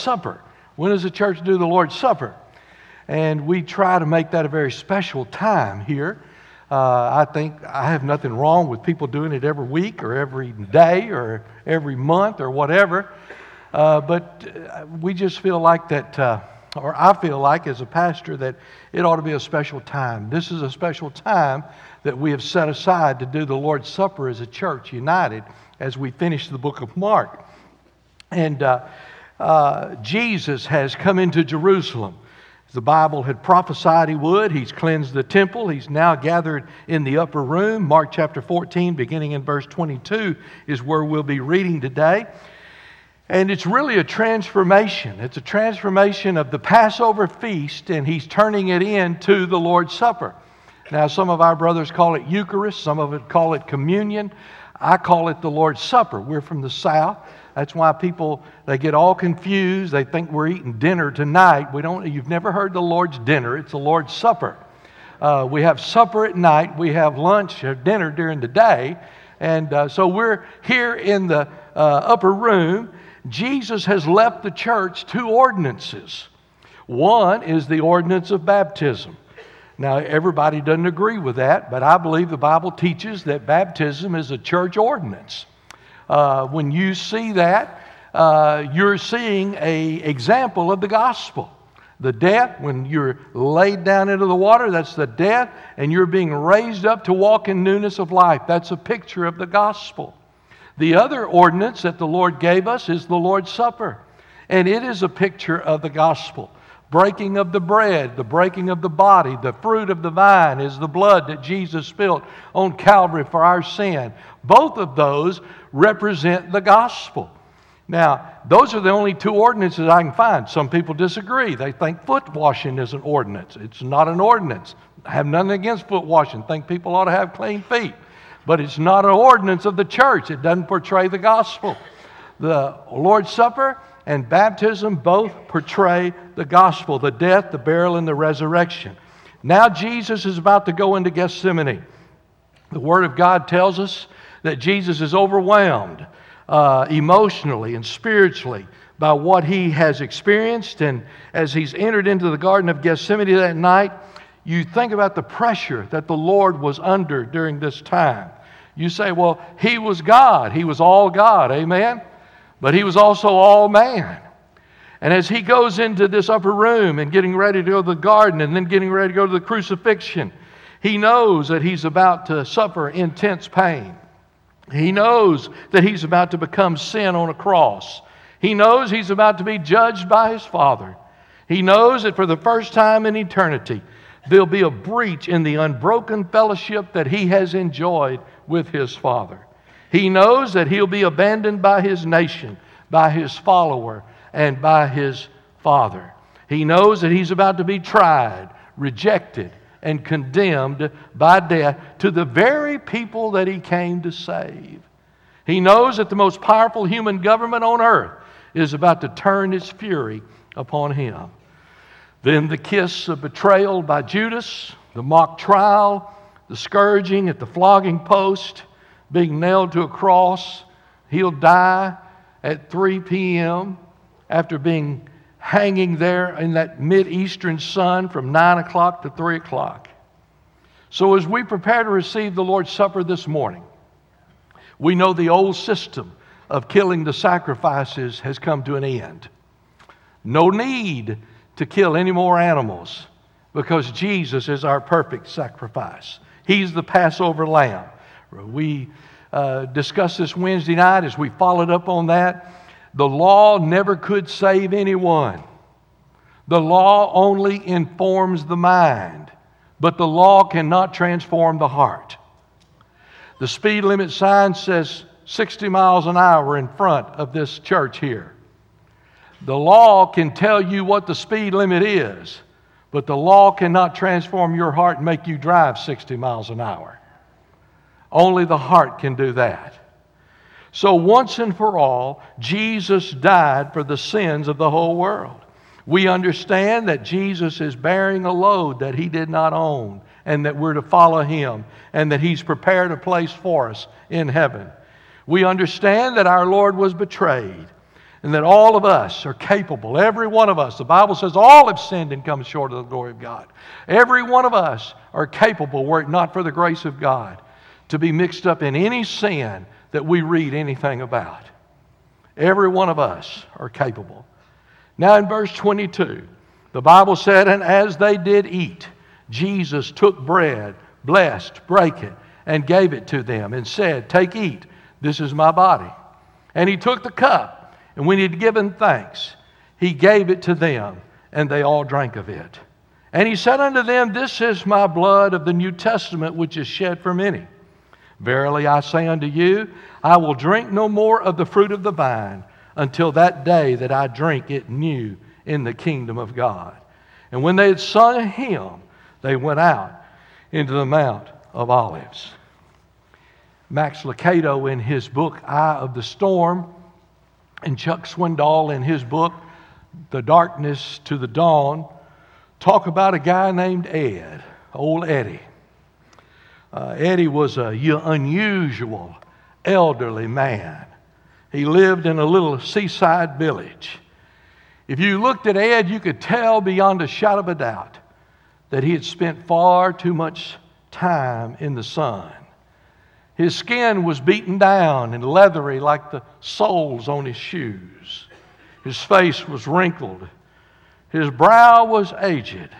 Supper. When does the church do the Lord's Supper? And we try to make that a very special time here. Uh, I think I have nothing wrong with people doing it every week or every day or every month or whatever. Uh, but uh, we just feel like that, uh, or I feel like as a pastor, that it ought to be a special time. This is a special time that we have set aside to do the Lord's Supper as a church united as we finish the book of Mark. And uh, Jesus has come into Jerusalem. The Bible had prophesied he would. He's cleansed the temple. He's now gathered in the upper room. Mark chapter 14, beginning in verse 22, is where we'll be reading today. And it's really a transformation. It's a transformation of the Passover feast, and he's turning it into the Lord's Supper. Now, some of our brothers call it Eucharist, some of it call it communion. I call it the Lord's Supper. We're from the South. That's why people they get all confused. They think we're eating dinner tonight. We don't. You've never heard the Lord's dinner. It's the Lord's supper. Uh, we have supper at night. We have lunch or dinner during the day, and uh, so we're here in the uh, upper room. Jesus has left the church two ordinances. One is the ordinance of baptism. Now, everybody doesn't agree with that, but I believe the Bible teaches that baptism is a church ordinance. Uh, when you see that, uh, you're seeing a example of the gospel. The death, when you're laid down into the water, that's the death, and you're being raised up to walk in newness of life. That's a picture of the gospel. The other ordinance that the Lord gave us is the Lord's Supper, and it is a picture of the gospel breaking of the bread, the breaking of the body, the fruit of the vine is the blood that Jesus spilled on Calvary for our sin. Both of those represent the gospel. Now, those are the only two ordinances I can find. Some people disagree. They think foot washing is an ordinance. It's not an ordinance. I have nothing against foot washing. Think people ought to have clean feet. But it's not an ordinance of the church. It doesn't portray the gospel. The Lord's Supper and baptism both portray the gospel the death, the burial, and the resurrection. Now, Jesus is about to go into Gethsemane. The Word of God tells us that Jesus is overwhelmed uh, emotionally and spiritually by what he has experienced. And as he's entered into the Garden of Gethsemane that night, you think about the pressure that the Lord was under during this time. You say, well, he was God, he was all God, amen? But he was also all man. And as he goes into this upper room and getting ready to go to the garden and then getting ready to go to the crucifixion, he knows that he's about to suffer intense pain. He knows that he's about to become sin on a cross. He knows he's about to be judged by his Father. He knows that for the first time in eternity, there'll be a breach in the unbroken fellowship that he has enjoyed with his Father. He knows that he'll be abandoned by his nation, by his follower, and by his father. He knows that he's about to be tried, rejected, and condemned by death to the very people that he came to save. He knows that the most powerful human government on earth is about to turn its fury upon him. Then the kiss of betrayal by Judas, the mock trial, the scourging at the flogging post, being nailed to a cross. He'll die at 3 p.m. after being hanging there in that mid-eastern sun from 9 o'clock to 3 o'clock. So as we prepare to receive the Lord's Supper this morning, we know the old system of killing the sacrifices has come to an end. No need to kill any more animals because Jesus is our perfect sacrifice. He's the Passover lamb. We uh, discussed this Wednesday night as we followed up on that. The law never could save anyone. The law only informs the mind, but the law cannot transform the heart. The speed limit sign says 60 miles an hour in front of this church here. The law can tell you what the speed limit is, but the law cannot transform your heart and make you drive 60 miles an hour. Only the heart can do that. So, once and for all, Jesus died for the sins of the whole world. We understand that Jesus is bearing a load that he did not own, and that we're to follow him, and that he's prepared a place for us in heaven. We understand that our Lord was betrayed, and that all of us are capable, every one of us. The Bible says all have sinned and come short of the glory of God. Every one of us are capable, were it not for the grace of God, to be mixed up in any sin that we read anything about. Every one of us are capable. Now, in verse 22, the Bible said, And as they did eat, Jesus took bread, blessed, brake it, and gave it to them, and said, Take, eat, this is my body. And he took the cup, and when he had given thanks, he gave it to them, and they all drank of it. And he said unto them, This is my blood of the New Testament, which is shed for many. Verily I say unto you, I will drink no more of the fruit of the vine until that day that I drink it new in the kingdom of God. And when they had sung a hymn, they went out into the Mount of Olives. Max Lucado, in his book Eye of the Storm, and Chuck Swindoll, in his book The Darkness to the Dawn, talk about a guy named Ed, old Eddie. Uh, Eddie was a unusual elderly man. He lived in a little seaside village. If you looked at Ed, you could tell beyond a shadow of a doubt that he had spent far too much time in the sun. His skin was beaten down and leathery like the soles on his shoes. His face was wrinkled. His brow was aged.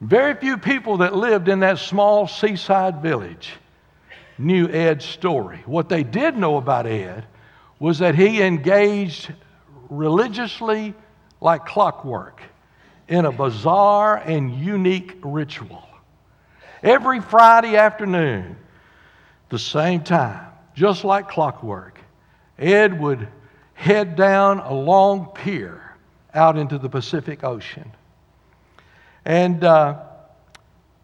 Very few people that lived in that small seaside village knew Ed's story. What they did know about Ed was that he engaged religiously like clockwork in a bizarre and unique ritual. Every Friday afternoon, the same time, just like clockwork, Ed would head down a long pier out into the Pacific Ocean. And uh,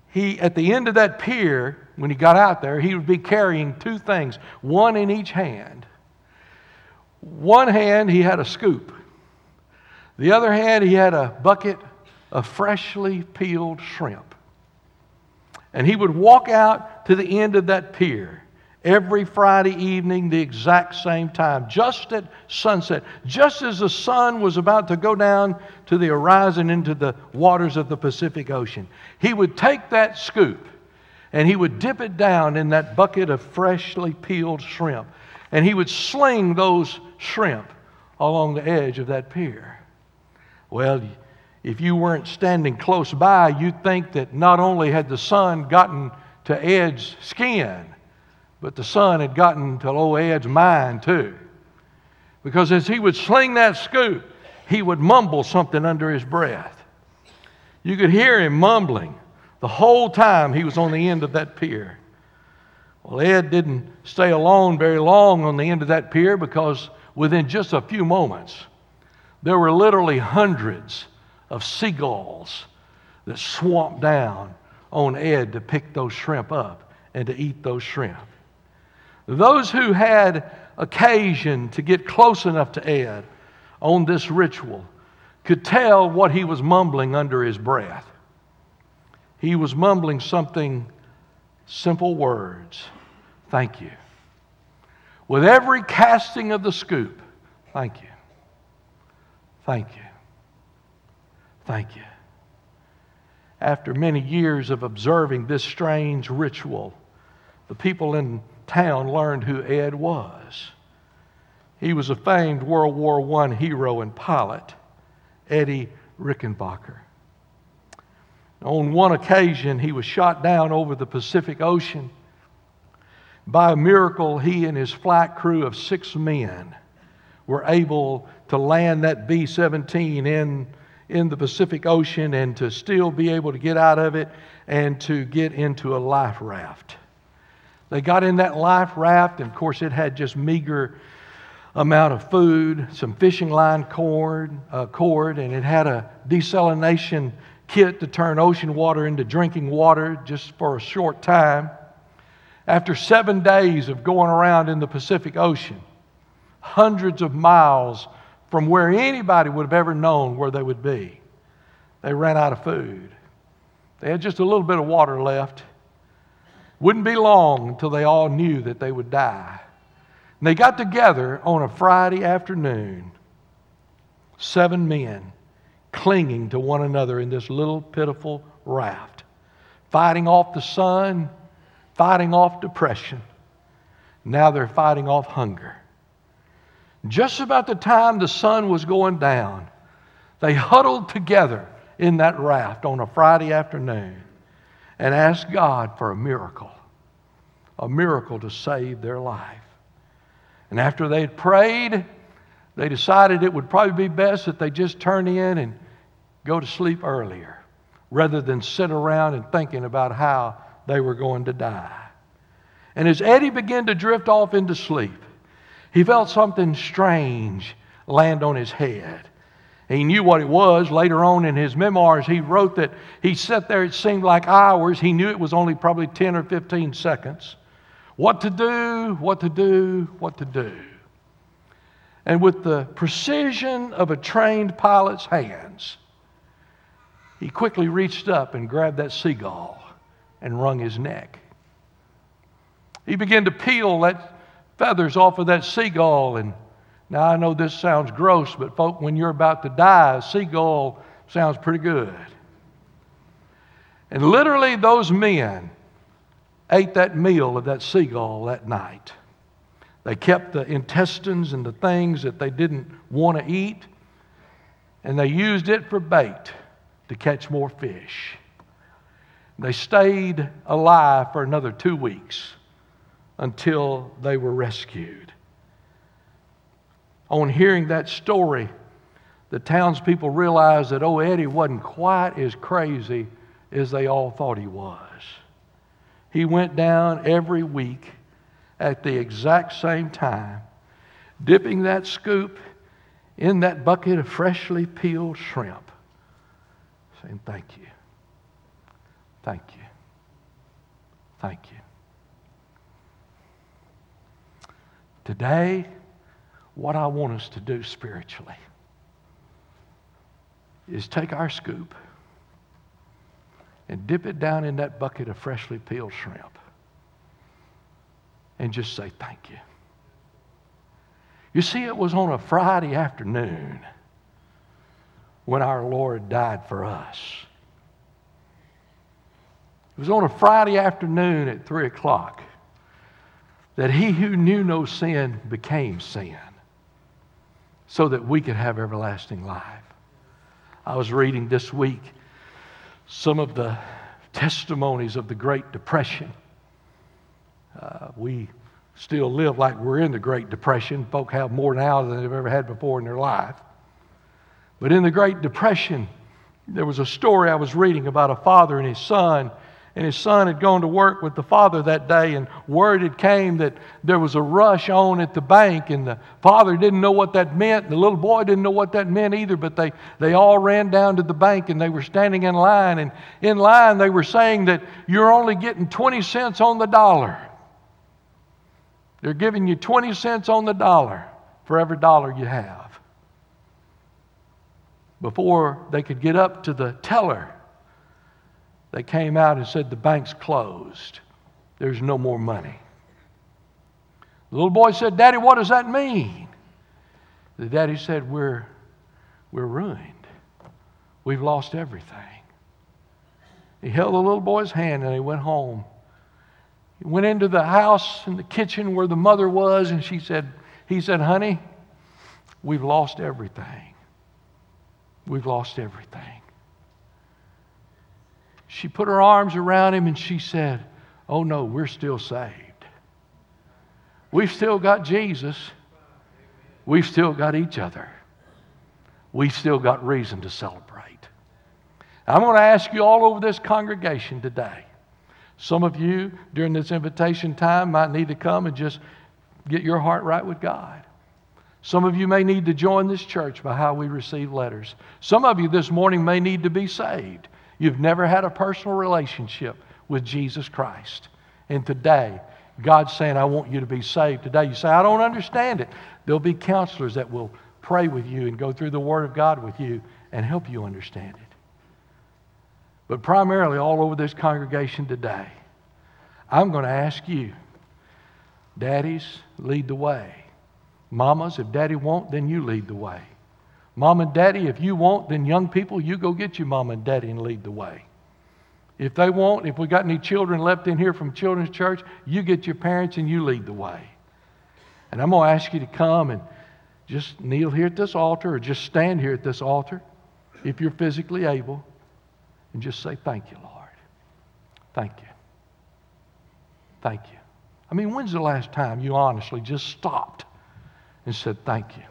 he, at the end of that pier, when he got out there, he would be carrying two things, one in each hand. One hand, he had a scoop. The other hand, he had a bucket of freshly peeled shrimp. And he would walk out to the end of that pier every Friday evening, the exact same time, just at sunset, just as the sun was about to go down to the horizon into the waters of the Pacific Ocean. He would take that scoop and he would dip it down in that bucket of freshly peeled shrimp. And he would sling those shrimp along the edge of that pier. Well, if you weren't standing close by, you'd think that not only had the sun gotten to Ed's skin, but the sun had gotten to old Ed's mind too. Because as he would sling that scoop, he would mumble something under his breath. You could hear him mumbling the whole time he was on the end of that pier. Well, Ed didn't stay alone very long on the end of that pier because within just a few moments, there were literally hundreds of seagulls that swamped down on Ed to pick those shrimp up and to eat those shrimp. Those who had occasion to get close enough to Ed on this ritual could tell what he was mumbling under his breath. He was mumbling something simple words Thank you. With every casting of the scoop, thank you. Thank you. Thank you. After many years of observing this strange ritual, the people in town learned who Ed was. He was a famed World War I hero and pilot, Eddie Rickenbacker. On one occasion, he was shot down over the Pacific Ocean by a miracle, he and his flight crew of six men were able to land that B 17 in, in the Pacific Ocean and to still be able to get out of it and to get into a life raft. They got in that life raft, and of course, it had just meager amount of food, some fishing line cord, uh, cord, and it had a desalination kit to turn ocean water into drinking water just for a short time. After seven days of going around in the Pacific Ocean, hundreds of miles from where anybody would have ever known where they would be, they ran out of food. They had just a little bit of water left. Wouldn't be long until they all knew that they would die. And they got together on a Friday afternoon seven men clinging to one another in this little pitiful raft, fighting off the sun, fighting off depression. Now they're fighting off hunger. Just about the time the sun was going down, they huddled together in that raft on a Friday afternoon and asked God for a miracle, a miracle to save their life. And after they had prayed, they decided it would probably be best that they just turn in and go to sleep earlier rather than sit around and thinking about how they were going to die. And as Eddie began to drift off into sleep, he felt something strange land on his head. He knew what it was. Later on in his memoirs, he wrote that he sat there, it seemed like hours. He knew it was only probably 10 or 15 seconds. What to do, what to do, what to do. And with the precision of a trained pilot's hands, he quickly reached up and grabbed that seagull and wrung his neck. He began to peel that feathers off of that seagull and now, I know this sounds gross, but folk, when you're about to die, a seagull sounds pretty good. And literally, those men ate that meal of that seagull that night. They kept the intestines and the things that they didn't want to eat, and they used it for bait to catch more fish. They stayed alive for another two weeks until they were rescued on hearing that story, the townspeople realized that, oh, Eddie wasn't quite as crazy as they all thought he was. He went down every week at the exact same time, dipping that scoop in that bucket of freshly peeled shrimp, saying, Thank you. Thank you. Thank you. Today, what I want us to do spiritually is take our scoop and dip it down in that bucket of freshly peeled shrimp and just say thank you. You see, it was on a Friday afternoon when our Lord died for us. It was on a Friday afternoon at 3 o'clock that he who knew no sin became sin so that we could have everlasting life. I was reading this week some of the testimonies of the Great Depression. Uh, we still live like we're in the Great Depression. Folk have more now than they've ever had before in their life. But in the Great Depression, there was a story I was reading about a father and his son and his son had gone to work with the father that day, and word had came that there was a rush on at the bank, and the father didn't know what that meant. The little boy didn't know what that meant either, but they, they all ran down to the bank and they were standing in line. And in line, they were saying that you're only getting 20 cents on the dollar. They're giving you 20 cents on the dollar for every dollar you have. Before they could get up to the teller, they came out and said, The bank's closed. There's no more money. The little boy said, Daddy, what does that mean? The daddy said, We're, we're ruined. We've lost everything. He held the little boy's hand and he went home. He went into the house in the kitchen where the mother was, and she said, He said, Honey, we've lost everything. We've lost everything. She put her arms around him and she said, Oh no, we're still saved. We've still got Jesus. We've still got each other. We've still got reason to celebrate. I'm going to ask you all over this congregation today. Some of you during this invitation time might need to come and just get your heart right with God. Some of you may need to join this church by how we receive letters. Some of you this morning may need to be saved. You've never had a personal relationship with Jesus Christ. And today, God's saying, I want you to be saved today. You say, I don't understand it. There'll be counselors that will pray with you and go through the Word of God with you and help you understand it. But primarily, all over this congregation today, I'm going to ask you, daddies, lead the way. Mamas, if daddy won't, then you lead the way. Mom and daddy, if you want, then young people, you go get your mom and daddy and lead the way. If they won't, if we got any children left in here from children's church, you get your parents and you lead the way. And I'm going to ask you to come and just kneel here at this altar or just stand here at this altar if you're physically able and just say, Thank you, Lord. Thank you. Thank you. I mean, when's the last time you honestly just stopped and said, Thank you?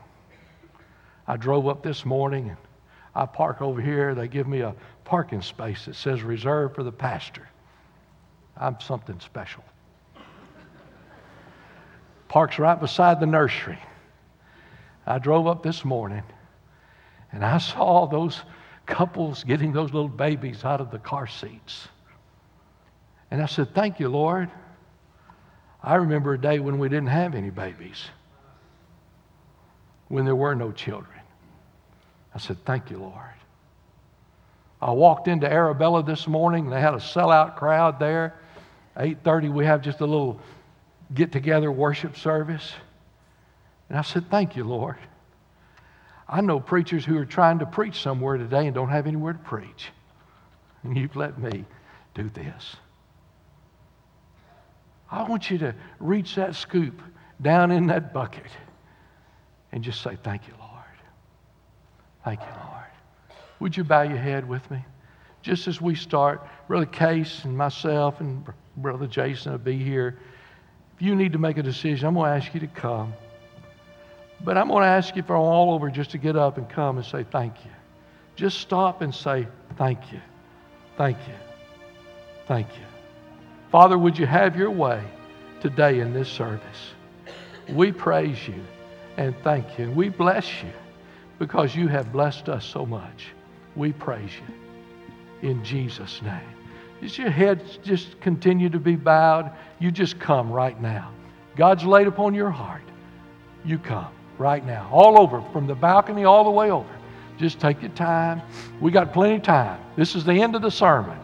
I drove up this morning and I park over here. They give me a parking space that says reserved for the pastor. I'm something special. Parks right beside the nursery. I drove up this morning and I saw those couples getting those little babies out of the car seats. And I said, Thank you, Lord. I remember a day when we didn't have any babies, when there were no children. I said, Thank you, Lord. I walked into Arabella this morning, and they had a sellout crowd there. 8:30, we have just a little get-together worship service. And I said, Thank you, Lord. I know preachers who are trying to preach somewhere today and don't have anywhere to preach. And you've let me do this. I want you to reach that scoop down in that bucket and just say, Thank you, Lord. Thank you, Lord. Would you bow your head with me? Just as we start, Brother Case and myself and Brother Jason will be here. If you need to make a decision, I'm going to ask you to come. But I'm going to ask you for all over just to get up and come and say thank you. Just stop and say thank you. Thank you. Thank you. Father, would you have your way today in this service? We praise you and thank you. We bless you because you have blessed us so much. We praise you in Jesus' name. Is your head just continue to be bowed? You just come right now. God's laid upon your heart. You come right now, all over, from the balcony all the way over. Just take your time. We got plenty of time. This is the end of the sermon.